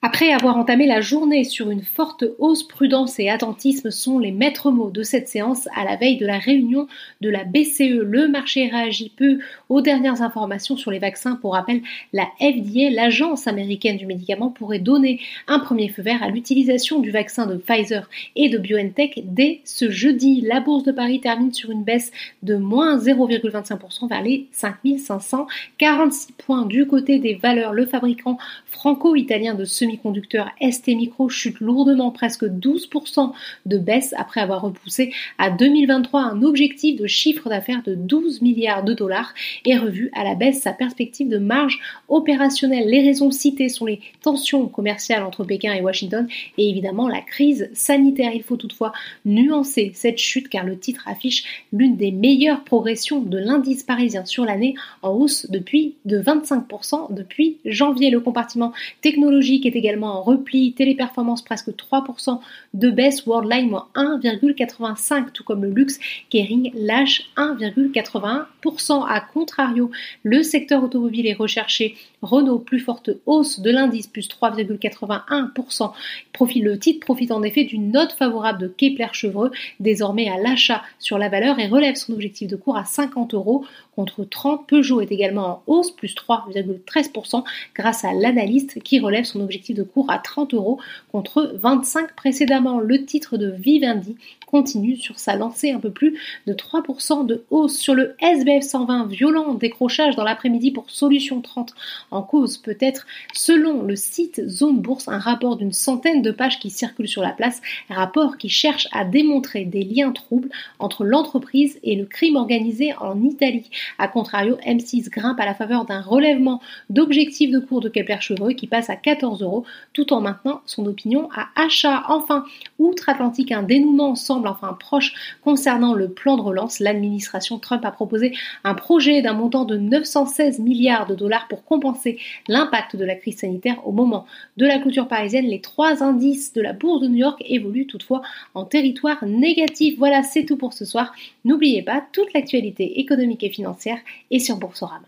Après avoir entamé la journée sur une forte hausse, prudence et attentisme sont les maîtres mots de cette séance à la veille de la réunion de la BCE. Le marché réagit peu aux dernières informations sur les vaccins. Pour rappel, la FDA, l'agence américaine du médicament, pourrait donner un premier feu vert à l'utilisation du vaccin de Pfizer et de BioNTech dès ce jeudi. La bourse de Paris termine sur une baisse de moins 0,25% vers les 5546 points. Du côté des valeurs, le fabricant franco-italien de ce semi-conducteur ST Micro chute lourdement, presque 12% de baisse après avoir repoussé à 2023 un objectif de chiffre d'affaires de 12 milliards de dollars et revu à la baisse sa perspective de marge opérationnelle. Les raisons citées sont les tensions commerciales entre Pékin et Washington et évidemment la crise sanitaire. Il faut toutefois nuancer cette chute car le titre affiche l'une des meilleures progressions de l'indice parisien sur l'année en hausse depuis de 25% depuis janvier. Le compartiment technologique était également en repli, Téléperformance presque 3% de baisse, Worldline moins 1,85%, tout comme le luxe, Kering lâche 1,81%. À contrario, le secteur automobile est recherché, Renault plus forte hausse de l'indice, plus 3,81%. Profit, le titre profite en effet d'une note favorable de Kepler Chevreux, désormais à l'achat sur la valeur et relève son objectif de cours à 50 euros contre 30. Peugeot est également en hausse, plus 3,13% grâce à l'analyste qui relève son objectif de cours à 30 euros contre 25 précédemment. Le titre de Vivendi continue sur sa lancée un peu plus de 3% de hausse. Sur le SBF 120, violent décrochage dans l'après-midi pour Solution 30 en cause peut-être, selon le site Zone Bourse, un rapport d'une centaine de pages qui circule sur la place, rapport qui cherche à démontrer des liens troubles entre l'entreprise et le crime organisé en Italie. A contrario, M6 grimpe à la faveur d'un relèvement d'objectifs de cours de Kepler Chevreux qui passe à 14 euros tout en maintenant son opinion à achat. Enfin, outre-Atlantique, un dénouement enfin proche concernant le plan de relance. L'administration Trump a proposé un projet d'un montant de 916 milliards de dollars pour compenser l'impact de la crise sanitaire au moment de la clôture parisienne. Les trois indices de la bourse de New York évoluent toutefois en territoire négatif. Voilà, c'est tout pour ce soir. N'oubliez pas, toute l'actualité économique et financière est sur Boursorama.